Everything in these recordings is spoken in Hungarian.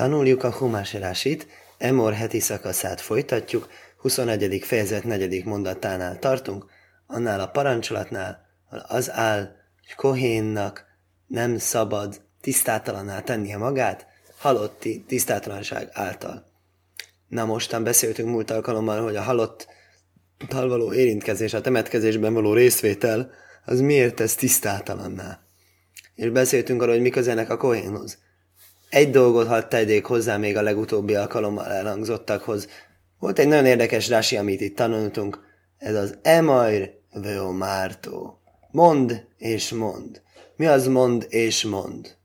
Tanuljuk a Humáserásit, Emor heti szakaszát folytatjuk, 21. fejezet 4. mondatánál tartunk, annál a parancsolatnál az áll, hogy Kohénnak nem szabad tisztátalanná tennie magát, halotti tisztátalanság által. Na mostan beszéltünk múlt alkalommal, hogy a halott való érintkezés, a temetkezésben való részvétel, az miért tesz tisztátalanná. És beszéltünk arról, hogy mi közelnek a kohénhoz. Egy dolgot hadd tegyék hozzá még a legutóbbi alkalommal elhangzottakhoz. Volt egy nagyon érdekes rási, amit itt tanultunk. Ez az Emair Veomártó. Mond és mond. Mi az mond és mond?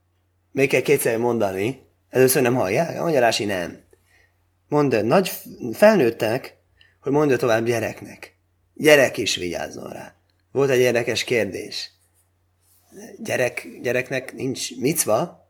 Még kell kétszer mondani. Először nem hallják? Mondja Rási, nem. Mondd, nagy felnőttek, hogy mondja tovább gyereknek. Gyerek is vigyázzon rá. Volt egy érdekes kérdés. Gyerek, gyereknek nincs micva,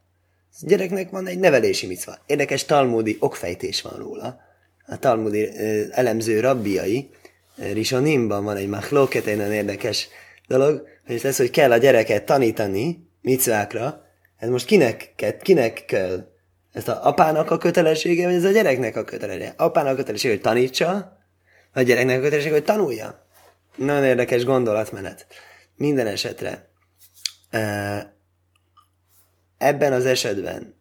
gyereknek van egy nevelési micva. Érdekes talmudi okfejtés van róla. A talmudi elemző rabbiai, Risonimban van egy machloket, egy nagyon érdekes dolog, hogy lesz, hogy kell a gyereket tanítani micvákra, ez most kinek, kinek kell? Ez a apának a kötelessége, vagy ez a gyereknek a kötelessége? Apának a kötelessége, hogy tanítsa, vagy a gyereknek a kötelessége, hogy tanulja? Nagyon érdekes gondolatmenet. Minden esetre ebben az esetben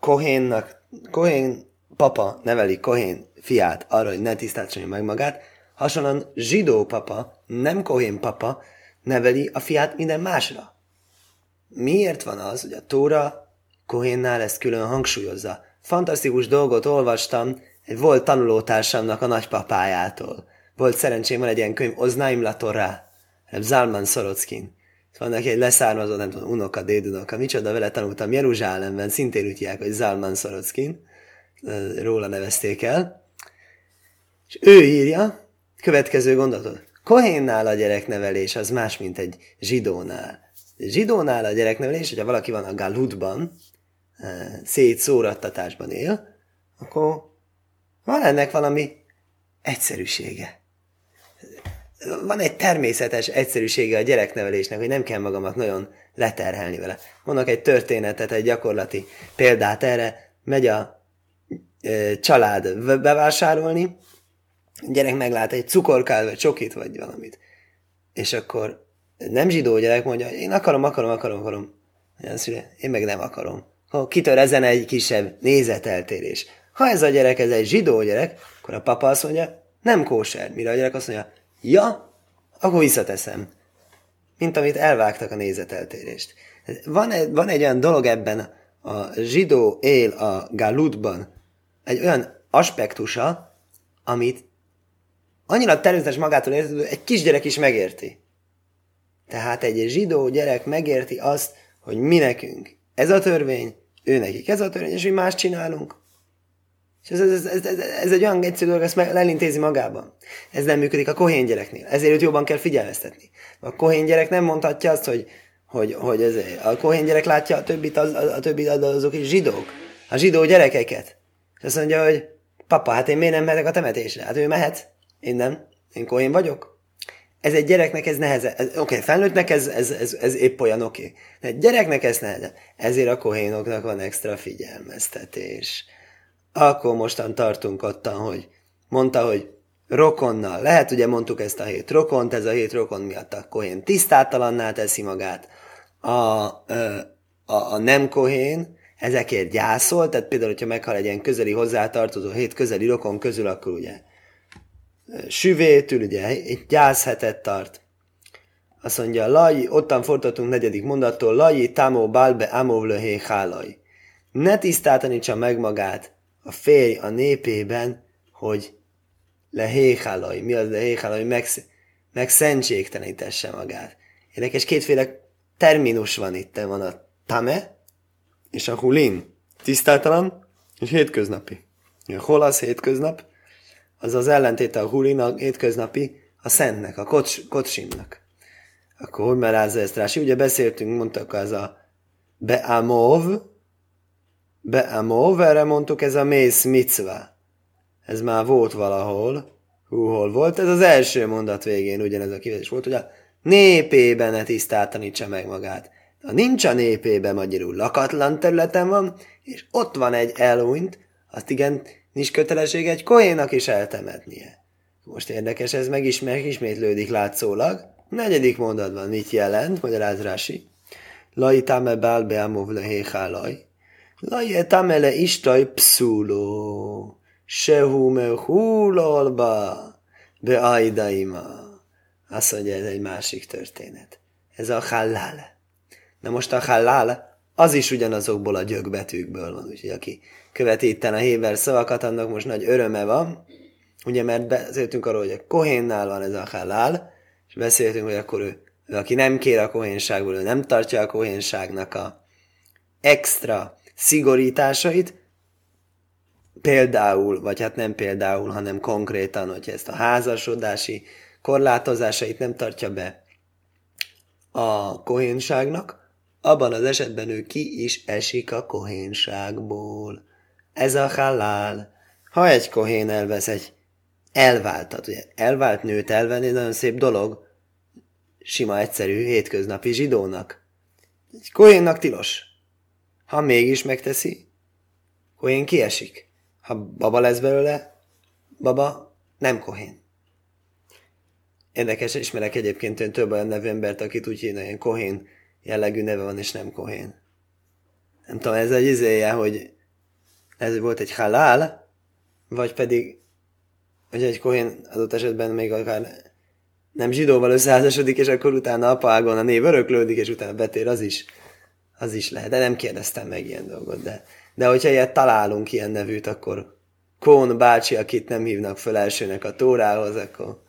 Kohénnak, Kohén papa neveli Kohén fiát arra, hogy ne tisztátsolja meg magát, hasonlóan zsidó papa, nem Kohén papa, neveli a fiát minden másra. Miért van az, hogy a Tóra Kohénnál ezt külön hangsúlyozza? Fantasztikus dolgot olvastam egy volt tanulótársamnak a nagypapájától. Volt szerencsém, van egy ilyen könyv, Oznaim la Torah, Zalman Szorockin. Van neki egy leszármazó, nem tudom, unoka, dédunoka, micsoda, vele tanultam Jeruzsálemben, szintén úgy hívják, hogy Zalman Szorockin, róla nevezték el. És ő írja, következő gondolatot. Kohénnál a gyereknevelés az más, mint egy zsidónál. Zsidónál a gyereknevelés, hogyha valaki van a galudban, szétszórattatásban él, akkor van ennek valami egyszerűsége van egy természetes egyszerűsége a gyereknevelésnek, hogy nem kell magamat nagyon leterhelni vele. Mondok egy történetet, egy gyakorlati példát erre. Megy a e, család bevásárolni, a gyerek meglát egy cukorkát, vagy csokit, vagy valamit. És akkor nem zsidó gyerek mondja, én akarom, akarom, akarom, akarom. Én meg nem akarom. Ha kitör ezen egy kisebb nézeteltérés. Ha ez a gyerek, ez egy zsidó gyerek, akkor a papa azt mondja, nem kóser. Mire a gyerek azt mondja, Ja, akkor visszateszem. Mint amit elvágtak a nézeteltérést. Van van egy olyan dolog ebben, a zsidó él a galutban, egy olyan aspektusa, amit annyira természetes magától érti, egy kisgyerek is megérti. Tehát egy zsidó gyerek megérti azt, hogy mi nekünk ez a törvény, ő nekik ez a törvény, és mi más csinálunk. És ez, ez, ez, ez, ez egy olyan egyszerű dolog, ezt meg, elintézi magában. Ez nem működik a kohén gyereknél. Ezért őt jobban kell figyelmeztetni. A kohén gyerek nem mondhatja azt, hogy, hogy, hogy ez, a kohén gyerek látja a többit, az, a, a többit azok is zsidók. A zsidó gyerekeket. És azt mondja, hogy papa, hát én miért nem mehetek a temetésre? Hát ő mehet. Én nem. Én kohén vagyok. Ez egy gyereknek ez neheze. Oké, okay, felnőttnek ez, ez, ez, ez épp olyan oké. Okay. De gyereknek ez neheze. Ezért a kohénoknak van extra figyelmeztetés akkor mostan tartunk ottan, hogy mondta, hogy rokonnal. Lehet, ugye mondtuk ezt a hét rokont, ez a hét rokon miatt a kohén tisztátalanná teszi magát. A, a, a, nem kohén ezekért gyászol, tehát például, hogyha meghal egy ilyen közeli hozzátartozó hét közeli rokon közül, akkor ugye süvétül, ugye egy gyászhetet tart. Azt mondja, laj, ottan fordítunk negyedik mondattól, laj, támó bálbe amóvlöhé hálaj. Ne tisztáltanítsa meg magát a férj a népében, hogy lehéhálaj, mi az lehéhálaj, meg, meg szentségtelenítesse magát. Érdekes, kétféle terminus van itt, van a tame és a hulin. Tisztátalan és hétköznapi. Hol az hétköznap, az az ellentéte a hulin, a hétköznapi, a szentnek, a kocs, kocsimnak. Akkor hogy merázza ezt Rási? Ugye beszéltünk, mondtak az a beamov, Beamov, erre mondtuk, ez a mész micva. Ez már volt valahol. Hú, hol volt? Ez az első mondat végén ugyanez a kivezetés volt, hogy a népében ne tisztáltanítsa meg magát. Ha nincs a népében, magyarul lakatlan területen van, és ott van egy elúnyt, azt igen, nincs kötelesség egy kohénak is eltemetnie. Most érdekes, ez meg is megismétlődik látszólag. Negyedik mondatban mit jelent, magyaráz Rási. Lai tame bál beamov lehéhálaj. Lai tame le istaj pszuló. Sehu me hulolba. Be ajdaima. Azt mondja, ez egy másik történet. Ez a halál. Na most a halál, az is ugyanazokból a gyögbetűkből van, úgyhogy aki követi itten a héber szavakat, annak most nagy öröme van, ugye, mert beszéltünk arról, hogy a kohénnál van ez a halál, és beszéltünk, hogy akkor ő aki nem kér a kohénságból, ő nem tartja a kohénságnak a extra szigorításait, például, vagy hát nem például, hanem konkrétan, hogy ezt a házasodási korlátozásait nem tartja be a kohénságnak, abban az esetben ő ki is esik a kohénságból. Ez a halál. Ha egy kohén elvesz egy elváltat, ugye elvált nőt elvenni, nagyon szép dolog, sima, egyszerű, hétköznapi zsidónak. Egy kohénnak tilos. Ha mégis megteszi, kohén kiesik. Ha baba lesz belőle, baba nem kohén. Érdekes, ismerek egyébként ön több olyan nevű embert, akit úgy hívnak, ilyen kohén jellegű neve van, és nem kohén. Nem tudom, ez egy izéje, hogy ez volt egy halál, vagy pedig, hogy egy kohén adott esetben még akár nem zsidóval összeházasodik, és akkor utána apágon a név öröklődik, és utána betér, az is, az is lehet. De nem kérdeztem meg ilyen dolgot, de, de hogyha ilyet találunk, ilyen nevűt, akkor Kón bácsi, akit nem hívnak föl elsőnek a tórához, akkor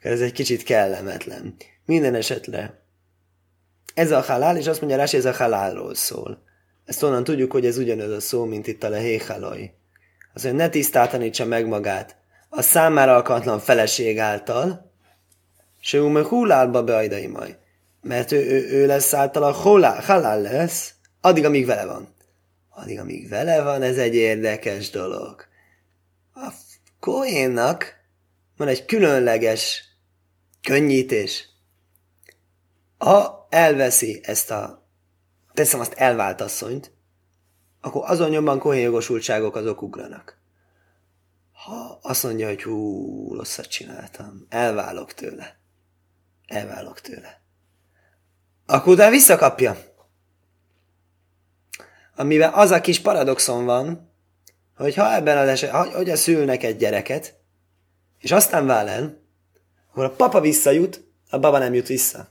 ez egy kicsit kellemetlen. Minden esetre ez a halál, és azt mondja Rási, ez a halálról szól. Ezt onnan tudjuk, hogy ez ugyanaz a szó, mint itt a lehéhalaj. Az, hogy ne tisztátanítsa meg magát a számára alkalmatlan feleség által, se ume hulálba beajdai majd. Mert ő, ő, ő lesz által a halál lesz, addig, amíg vele van. Addig, amíg vele van, ez egy érdekes dolog. A Kohénnak van egy különleges könnyítés. Ha elveszi ezt a, teszem azt elvált asszonyt, akkor azon nyomban kohén jogosultságok azok ugranak. Ha azt mondja, hogy hú, rosszat csináltam, elválok tőle, elválok tőle, akkor utána visszakapja. Amivel az a kis paradoxon van, hogy ha ebben az esetben, hogy a szülnek egy gyereket, és aztán vál el, akkor a papa visszajut, a baba nem jut vissza.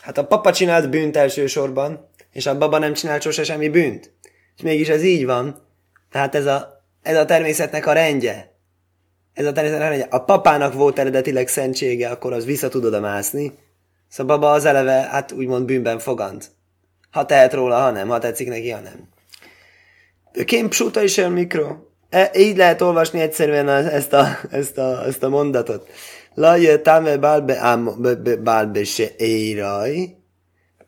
Hát a papa csinált bűnt elsősorban, és a baba nem csinált sose semmi bűnt. És mégis ez így van. Tehát ez a, ez a természetnek a rendje. Ez a természetnek a rendje. A papának volt eredetileg szentsége, akkor az vissza tud oda mászni. Szóval a baba az eleve, hát úgymond bűnben fogant. Ha tehet róla, ha nem. Ha tetszik neki, ha nem. Kém psuta is el mikro. E, így lehet olvasni egyszerűen ezt a, ezt a, ezt a mondatot. Laje tame bálbe se éraj,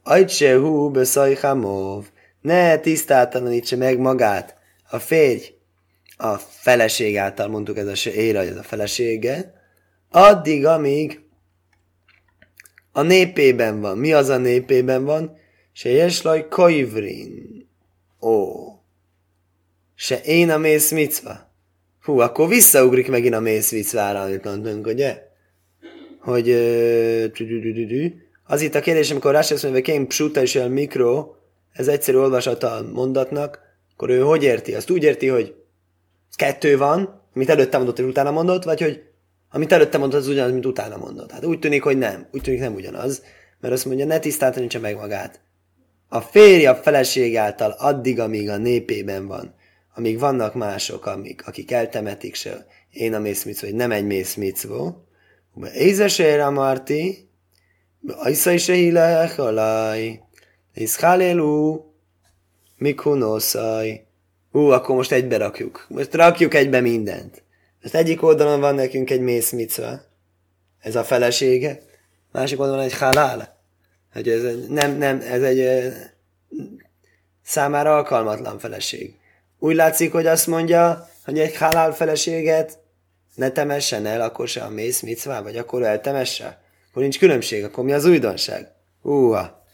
ajt se hú beszajhamov, ne tisztátalanítsa meg magát. A férj, a feleség által mondtuk ez a se éraj, ez a felesége, addig, amíg a népében van. Mi az a népében van? Se jeslaj kajvrin. Ó. Se én a mész micva. Hú, akkor visszaugrik megint a mész micvára, amit mondtunk, ugye? hogy az itt a kérdés, amikor Rási mondja, hogy psuta és el mikro, ez egyszerű olvasata a mondatnak, akkor ő hogy érti? Azt úgy érti, hogy kettő van, amit előtte mondott, és utána mondott, vagy hogy amit előtte mondtad, az ugyanaz, mint utána mondod. Hát úgy tűnik, hogy nem. Úgy tűnik, nem ugyanaz. Mert azt mondja, ne tisztátlanítsa meg magát. A férj a feleség által addig, amíg a népében van. Amíg vannak mások, amik, akik eltemetik se. Én a mészmicvó, hogy nem egy mészmicvó. Ézesér a Marti, Ajszai se hilech alaj, Iszhalélú, Mikunoszaj. Hú, akkor most egybe rakjuk. Most rakjuk egybe mindent. Most egyik oldalon van nekünk egy mészmicva. Ez a felesége. Másik oldalon egy halál. Hogy ez egy, nem, nem, ez egy számára alkalmatlan feleség. Úgy látszik, hogy azt mondja, hogy egy halál feleséget ne temessen el, akkor se a mész vagy akkor eltemesse? Akkor nincs különbség, akkor mi az újdonság? Húha!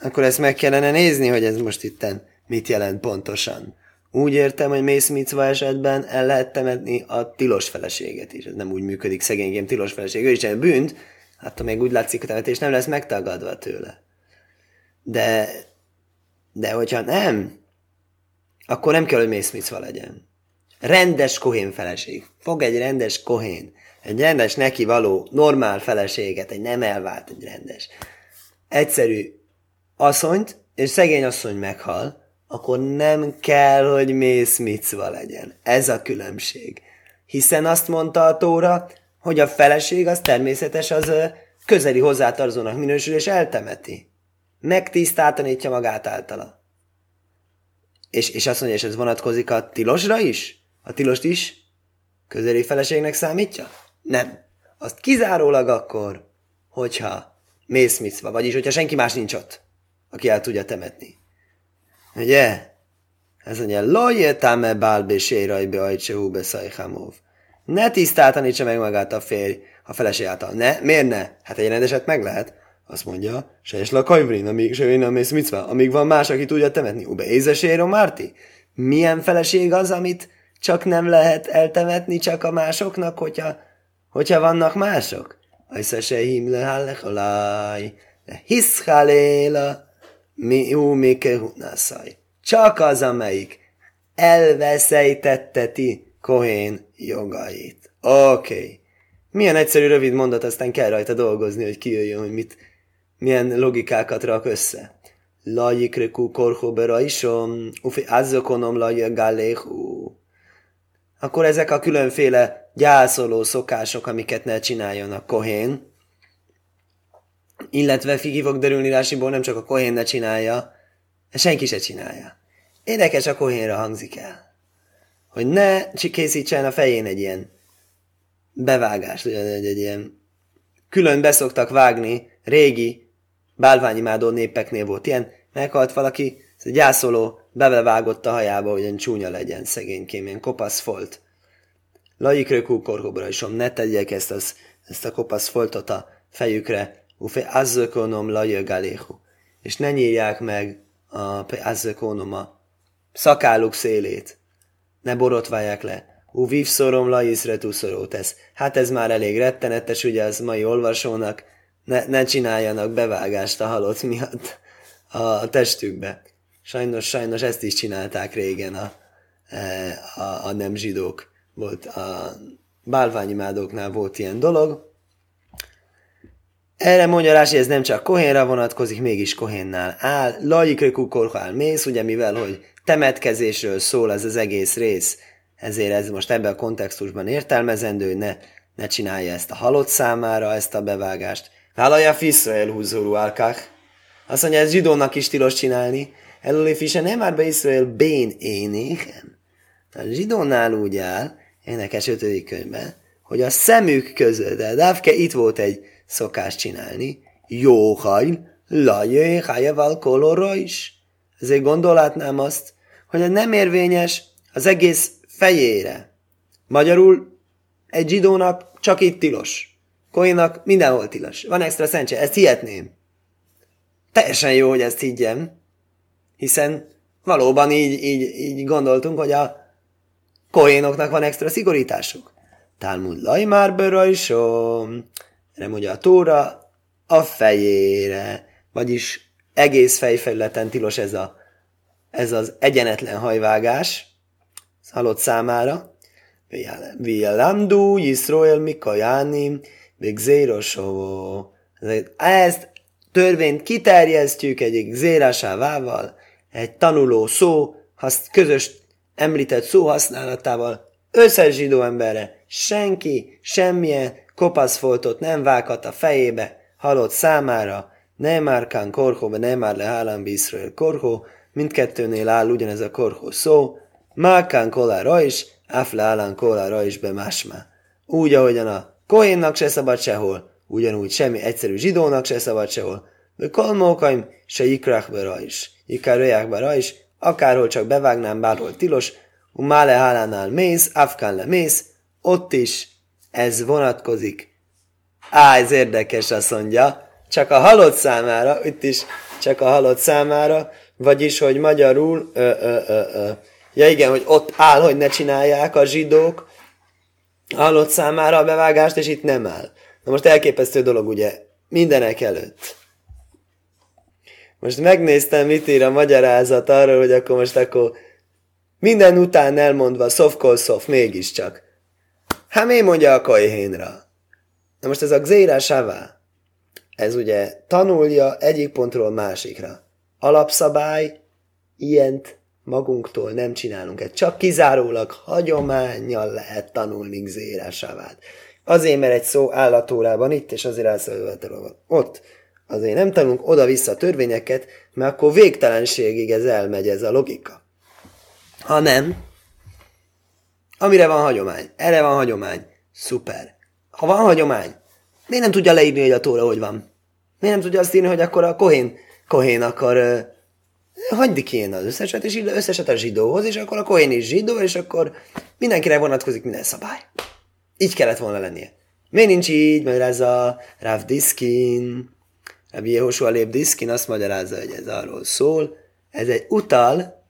Akkor ezt meg kellene nézni, hogy ez most itten mit jelent pontosan. Úgy értem, hogy mész micva esetben el lehet temetni a tilos feleséget is. Ez nem úgy működik szegényként tilos feleség. Ő is egy bűnt, hát még úgy látszik a temetés nem lesz megtagadva tőle. De, de hogyha nem, akkor nem kell, hogy mész micva legyen. Rendes kohén feleség. Fog egy rendes kohén, egy rendes neki való, normál feleséget, egy nem elvált, egy rendes. Egyszerű asszonyt, és szegény asszony meghal, akkor nem kell, hogy mész micva legyen. Ez a különbség. Hiszen azt mondta a Tóra, hogy a feleség az természetes, az közeli hozzátartozónak minősül, és eltemeti. Megtisztáltanítja magát általa. És, és azt mondja, és ez vonatkozik a tilosra is? A tilost is közeli feleségnek számítja? Nem. Azt kizárólag akkor, hogyha mész micva, vagyis hogyha senki más nincs ott, aki el tudja temetni. Ugye? Ez mondja, loje tame bálbe sérajbe ajtse húbe szajhamov. Ne tisztáltanítsa meg magát a férj a feleség által. Ne? Miért ne? Hát egy rendeset meg lehet. Azt mondja, se is lakajvrin, amíg se én mész amíg van más, aki tudja temetni. Ube ézeséro Márti? Milyen feleség az, amit csak nem lehet eltemetni csak a másoknak, hogyha, hogyha vannak mások? Ajsza se himle hallech hiszhaléla mi ú mi kehunászaj. Csak az, amelyik elveszejtetteti Kohén jogait. Oké. Okay. Milyen egyszerű, rövid mondat, aztán kell rajta dolgozni, hogy kijöjjön, hogy mit, milyen logikákat rak össze. Lajikrekú korhobera isom, ufi azzokonom lajagaléhú. Akkor ezek a különféle gyászoló szokások, amiket ne csináljon a kohén, illetve ki fog derülni Rásiból, nem csak a kohén ne csinálja, senki se csinálja. Érdekes a kohénra hangzik el. Hogy ne készítsen a fején egy ilyen bevágást, egy, egy ilyen külön beszoktak vágni, régi bálványimádó népeknél volt ilyen, meghalt valaki, ez egy gyászoló bebevágott a hajába, hogy csúnya legyen szegénykém, ilyen kopasz folt. Lajikre kúkorhobra isom, ne tegyek ezt, az, ezt a kopasz foltot a fejükre, ufe azzökonom lajögaléhu. És ne nyírják meg a azzökonom a szakáluk szélét. Ne borotválják le. Ú, vívszorom la iszre tesz. Hát ez már elég rettenetes, ugye az mai olvasónak. Ne, ne csináljanak bevágást a halott miatt a testükbe. Sajnos, sajnos ezt is csinálták régen a, e, a, a nem zsidók. Volt a bálványimádóknál volt ilyen dolog, erre mondja Rási, ez nem csak Kohénra vonatkozik, mégis Kohénnál áll. Lajikrekú korhál mész, ugye mivel, hogy temetkezésről szól ez az egész rész, ezért ez most ebben a kontextusban értelmezendő, ne, ne csinálja ezt a halott számára, ezt a bevágást. Vállaja Fiszrael húzórú álkák. Azt mondja, ez zsidónak is tilos csinálni. Előlé fise nem már be Iszrael bén énéken. A zsidónál úgy áll, énekes ötödik könyvben, hogy a szemük között, de Dávke itt volt egy szokás csinálni. Jó hajl, lajé hajaval kolorra is. Ezért gondolhatnám azt, hogy ez nem érvényes az egész fejére. Magyarul egy zsidónak csak itt tilos. Koinak mindenhol tilos. Van extra szentse, ezt hihetném. Teljesen jó, hogy ezt higgyem, hiszen valóban így, így, így gondoltunk, hogy a koénoknak van extra szigorításuk. Talmud lajmár bőrajsom, erre mondja a tóra, a fejére, vagyis egész fejfelületen tilos ez, a, ez az egyenetlen hajvágás, az halott számára. Villamdu, Yisroel, Mikajánim, Végzérosovó. Ezt törvényt kiterjesztjük egy zérásávával, egy tanuló szó, hasz, közös említett szó használatával összes zsidó emberre, senki, semmilyen kopaszfoltot nem vághat a fejébe, halott számára, nem kán korhó, nem már le hálán Iszrael korhó, mindkettőnél áll ugyanez a korhó szó, mákán kolára is, áfle állán kolára is be másmá. Úgy, ahogyan a kohénnak se szabad sehol, ugyanúgy semmi egyszerű zsidónak se szabad sehol, de kolmókaim se ikrákbera is, ikáröjákbera is, akárhol csak bevágnám, bárhol tilos, mále hálánál mész, afkán le mész, ott is ez vonatkozik. Á, ez érdekes, azt mondja, csak a halott számára, itt is csak a halott számára, Vagyis, hogy magyarul, ö, ö, ö, ö. ja igen, hogy ott áll, hogy ne csinálják a zsidók, állott számára a bevágást, és itt nem áll. Na most elképesztő dolog, ugye, mindenek előtt. Most megnéztem, mit ír a magyarázat arról, hogy akkor most akkor minden után elmondva szofkol szof, mégiscsak. Hát mondja a kajhénra? Na most ez a gzéra savá, ez ugye tanulja egyik pontról másikra. Alapszabály, ilyent magunktól nem csinálunk. Ez csak kizárólag hagyományjal lehet tanulni gzéra savát. Azért, mert egy szó állatórában itt, és azért elszólítva ott. Azért nem tanulunk oda-vissza törvényeket, mert akkor végtelenségig ez elmegy ez a logika. Ha nem, amire van hagyomány, erre van hagyomány, szuper. Ha van hagyomány, miért nem tudja leírni, hogy a tóra hogy van? Miért nem tudja azt írni, hogy akkor a kohén, kohén akar uh, hagyd ki én az összeset, és összeset a zsidóhoz, és akkor a kohén is zsidó, és akkor mindenkire vonatkozik minden szabály. Így kellett volna lennie. Miért nincs így, ez a Rav Diskin, Rabbi Jehoshua Léb Diskin azt magyarázza, hogy ez arról szól, ez egy utal,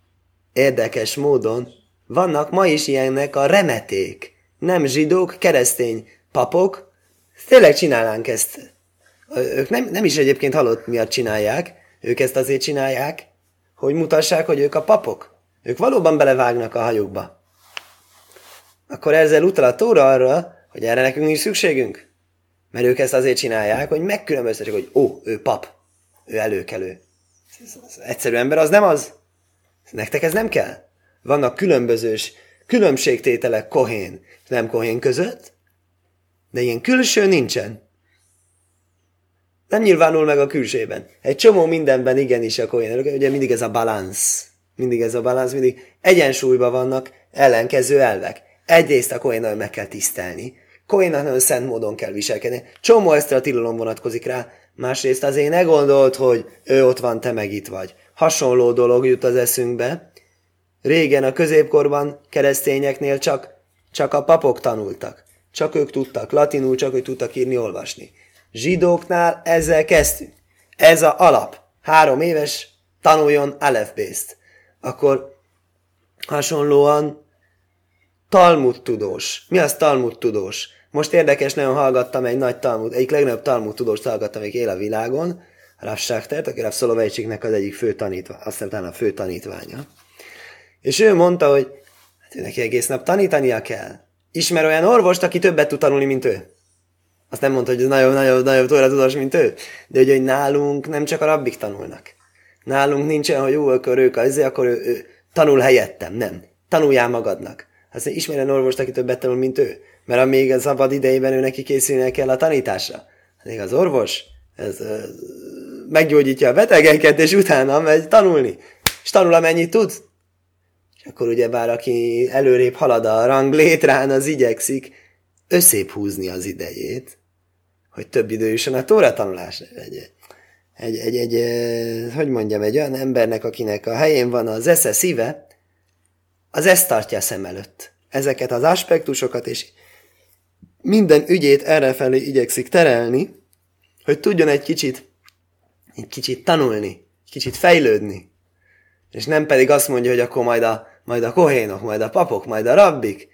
érdekes módon, vannak ma is ilyennek a remeték, nem zsidók, keresztény papok, tényleg csinálnánk ezt. Ők nem, nem is egyébként halott miatt csinálják, ők ezt azért csinálják, hogy mutassák, hogy ők a papok. Ők valóban belevágnak a hajókba. Akkor ezzel utal a tóra arra, hogy erre nekünk nincs szükségünk. Mert ők ezt azért csinálják, hogy megkülönböztessék, hogy ó, ő pap, ő előkelő. Ez egyszerű ember az nem az. Nektek ez nem kell. Vannak különbözős különbségtételek kohén nem kohén között, de ilyen külső nincsen. Nem nyilvánul meg a külsében. Egy csomó mindenben igenis a kohén. Ugye mindig ez a balansz. Mindig ez a balansz, mindig egyensúlyban vannak ellenkező elvek. Egyrészt a kohén meg kell tisztelni, Kohénnak nagyon szent módon kell viselkedni. Csomó ezt a tilalom vonatkozik rá. Másrészt azért ne gondolt, hogy ő ott van, te meg itt vagy. Hasonló dolog jut az eszünkbe. Régen a középkorban keresztényeknél csak, csak a papok tanultak. Csak ők tudtak latinul, csak ők tudtak írni, olvasni. Zsidóknál ezzel kezdtünk. Ez a alap. Három éves tanuljon alefbészt. Akkor hasonlóan Talmud tudós. Mi az Talmud tudós? Most érdekes, nagyon hallgattam egy nagy Talmud, egyik legnagyobb Talmud tudóst hallgattam, még él a világon, Rav Shachtert, aki Rav Szoloveicsiknek az egyik fő tanítványa, azt hiszem a fő tanítványa. És ő mondta, hogy hát ő neki egész nap tanítania kell. Ismer olyan orvost, aki többet tud tanulni, mint ő. Azt nem mondta, hogy ez nagyon, nagyon, nagyon tóra mint ő. De hogy, hogy nálunk nem csak a rabbik tanulnak. Nálunk nincsen, hogy jó, akkor ők az, akkor ő, ő tanul helyettem. Nem. Tanuljál magadnak. Azt mondja, ismerjen orvost, aki többet tanul, mint ő. Mert amíg a szabad idejében ő neki készülnie kell a tanításra. Még az orvos, ez, ez meggyógyítja a betegeket, és utána megy tanulni. És tanul, amennyit tud. Akkor ugye bár aki előrébb halad a rang létrán, az igyekszik összép húzni az idejét, hogy több idő jusson a tóra tanulásra. Egy, egy, egy, egy, hogy mondjam, egy olyan embernek, akinek a helyén van az esze szíve, az ezt tartja szem előtt. Ezeket az aspektusokat, és minden ügyét errefelé igyekszik terelni, hogy tudjon egy kicsit, egy kicsit tanulni, egy kicsit fejlődni. És nem pedig azt mondja, hogy akkor majd a, majd a kohénok, majd a papok, majd a rabbik,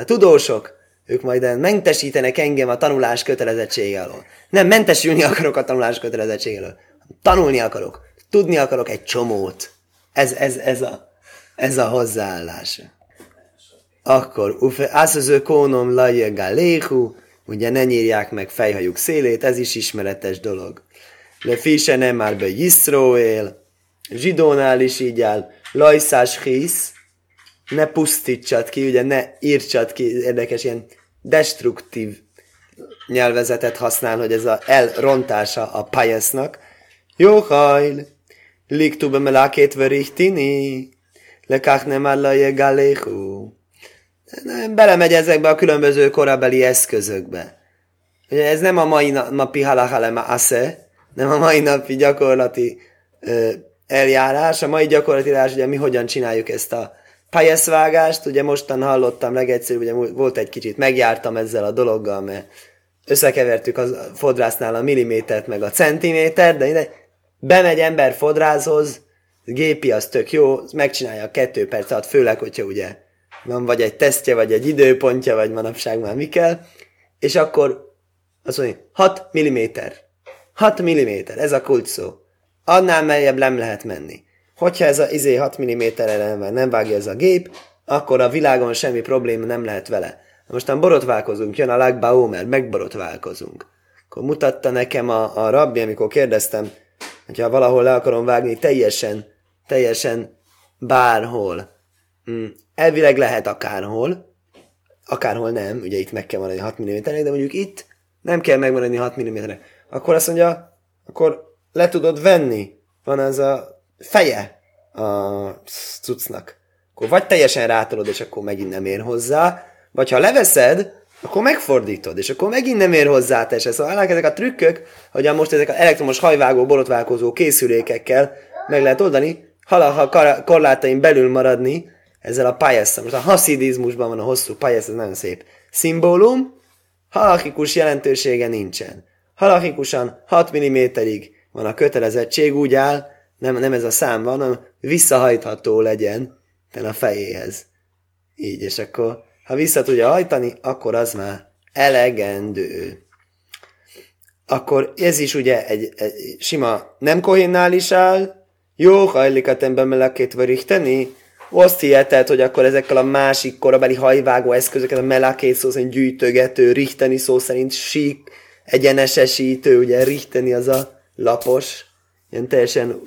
a tudósok, ők majd mentesítenek engem a tanulás kötelezettsége alól. Nem, mentesülni akarok a tanulás kötelezettsége alól. Tanulni akarok. Tudni akarok egy csomót. Ez, ez, ez, a, ez a hozzáállás. Akkor, ufe, ászöző kónom lajje galéhu, ugye ne nyírják meg fejhajuk szélét, ez is ismeretes dolog. Le fise nem már be él, zsidónál is így áll, lajszás hisz, ne pusztítsad ki, ugye ne írtsad ki, érdekes, ilyen destruktív nyelvezetet használ, hogy ez a elrontása a pályasznak. Jó hajl, liktube melakét verichtini, lekach nem allaje galéhu. Belemegy ezekbe a különböző korabeli eszközökbe. Ugye ez nem a mai napi halahalema ase, nem a mai napi gyakorlati ö, eljárás. A mai gyakorlati eljárás, ugye mi hogyan csináljuk ezt a pályaszvágást, ugye mostan hallottam legegyszerűbb, ugye volt egy kicsit, megjártam ezzel a dologgal, mert összekevertük a fodrásznál a millimétert meg a centimétert, de ide bemegy ember fodrászhoz, gépi az tök jó, megcsinálja a kettő perc alatt, főleg, hogyha ugye van vagy egy tesztje, vagy egy időpontja, vagy manapság már mi kell, és akkor azt mondja, 6 mm. 6 mm, ez a kulcs szó. Annál meljebb nem lehet menni. Hogyha ez a izé 6 mm-re nem vágja ez a gép, akkor a világon semmi probléma nem lehet vele. Mostan borotválkozunk, jön a Lagba Omer, megborotválkozunk. Akkor mutatta nekem a, a rabbi, amikor kérdeztem, hogyha valahol le akarom vágni teljesen, teljesen bárhol. Mm, elvileg lehet akárhol, akárhol nem, ugye itt meg kell maradni 6 mm de mondjuk itt nem kell megmaradni 6 mm-re. Akkor azt mondja, akkor le tudod venni, van az a feje a cuccnak. Akkor vagy teljesen rátolod, és akkor megint nem ér hozzá, vagy ha leveszed, akkor megfordítod, és akkor megint nem ér hozzá tese. Szóval ezek a trükkök, hogy most ezek az elektromos hajvágó, borotválkozó készülékekkel meg lehet oldani, ha korlátaim belül maradni, ezzel a pályaszta. Most a haszidizmusban van a hosszú pályasza, ez nagyon szép szimbólum, halachikus jelentősége nincsen. Halachikusan 6 mm-ig van a kötelezettség, úgy áll, nem, nem ez a szám van, hanem visszahajtható legyen a fejéhez. Így, és akkor ha vissza tudja hajtani, akkor az már elegendő. Akkor ez is ugye egy, egy sima nem kohénnál is áll, jó hajlik a temben melekét verichteni, azt hiheted, hogy akkor ezekkel a másik korabeli hajvágó eszközöket, a melakét szó szerint gyűjtögető, richteni szó szerint sík, egyenesesítő, ugye richteni az a lapos, ilyen teljesen,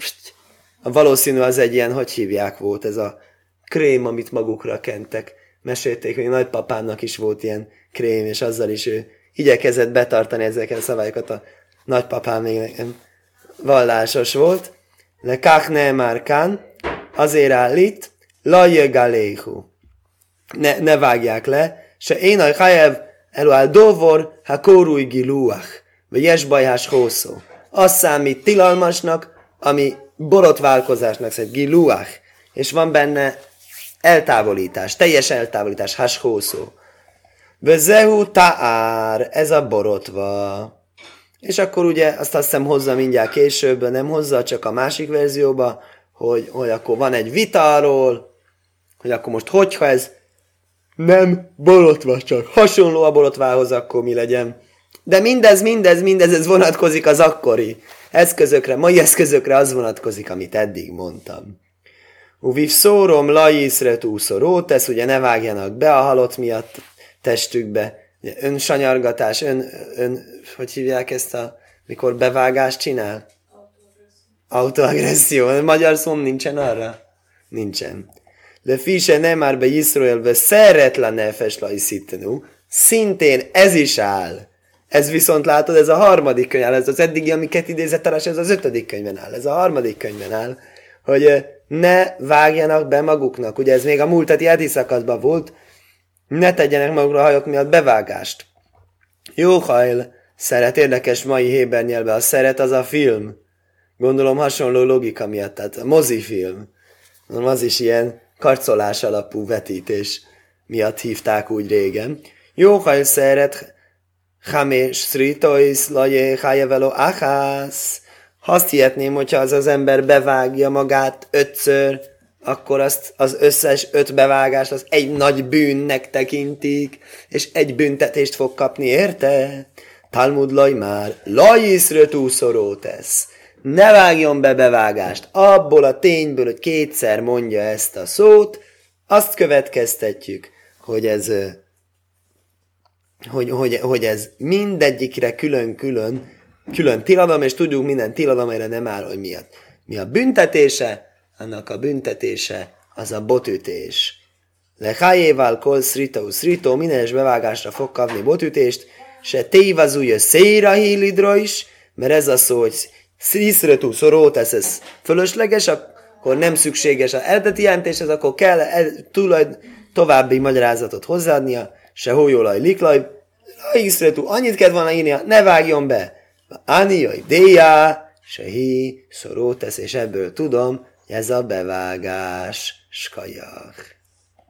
valószínű az egy ilyen, hogy hívják volt, ez a krém, amit magukra kentek mesélték, hogy nagypapának is volt ilyen krém, és azzal is ő igyekezett betartani ezeket a szabályokat. A nagypapám még nekem vallásos volt. Le kachne márkán, azért állít, lajje galéhu. Ne, ne vágják le, se én a hajev eluál dovor, ha kórúj giluach, vagy jesbajhás hószó. Az számít tilalmasnak, ami borotválkozásnak szerint giluach, és van benne eltávolítás, teljes eltávolítás, hashószó. Vezehu taár, ez a borotva. És akkor ugye azt azt hiszem hozza mindjárt később, nem hozza, csak a másik verzióba, hogy, hogy akkor van egy vita arról, hogy akkor most hogyha ez nem borotva, csak hasonló a borotvához, akkor mi legyen. De mindez, mindez, mindez, ez vonatkozik az akkori eszközökre, mai eszközökre az vonatkozik, amit eddig mondtam. Uviv szórom, lajiszre túszoró, tesz, ugye ne vágjanak be a halott miatt testükbe. Ugye, önsanyargatás, ön, ön, hogy hívják ezt a, mikor bevágást csinál? Autoagresszió. Magyar szó nincsen arra? Nincsen. Le fise nem már be Iszraelbe szeretlen nefes lajszítenú. Szintén ez is áll. Ez viszont látod, ez a harmadik könyv áll, ez az eddigi, amiket idézett ez az ötödik könyvben áll, ez a harmadik könyvben áll, hogy ne vágjanak be maguknak. Ugye ez még a múlt heti szakaszban volt, ne tegyenek magukra a hajok miatt bevágást. Jó hajl, szeret, érdekes mai héber nyelve, a szeret az a film. Gondolom hasonló logika miatt, tehát a mozifilm. Az is ilyen karcolás alapú vetítés miatt hívták úgy régen. Jó hajl szeret, Hamés, Sritois, Lajé, Hájevelo, Achász, azt hihetném, hogyha az az ember bevágja magát ötször, akkor azt az összes öt bevágást az egy nagy bűnnek tekintik, és egy büntetést fog kapni, érte? Talmud laj már, lajiszrő túlszoró tesz. Ne vágjon be bevágást. Abból a tényből, hogy kétszer mondja ezt a szót, azt következtetjük, hogy ez, hogy, hogy, hogy ez mindegyikre külön-külön külön tilalom, és tudjuk minden tilalom, erre nem hogy miatt. Mi a büntetése? Annak a büntetése az a botütés. Lehájéval kol szritó szritó, minden es bevágásra fog kapni botütést, se tévazúja széra hílidra is, mert ez a szó, hogy szriszretú szoró tesz, ez fölösleges, akkor nem szükséges az eredeti jelentés, ez akkor kell el, túl, további magyarázatot hozzáadnia, se hójolaj liklaj, Iszretú, annyit kell volna írnia, ne vágjon be. Ani, a déjá, se hi, szoró tesz, és ebből tudom, ez a bevágás, skajak.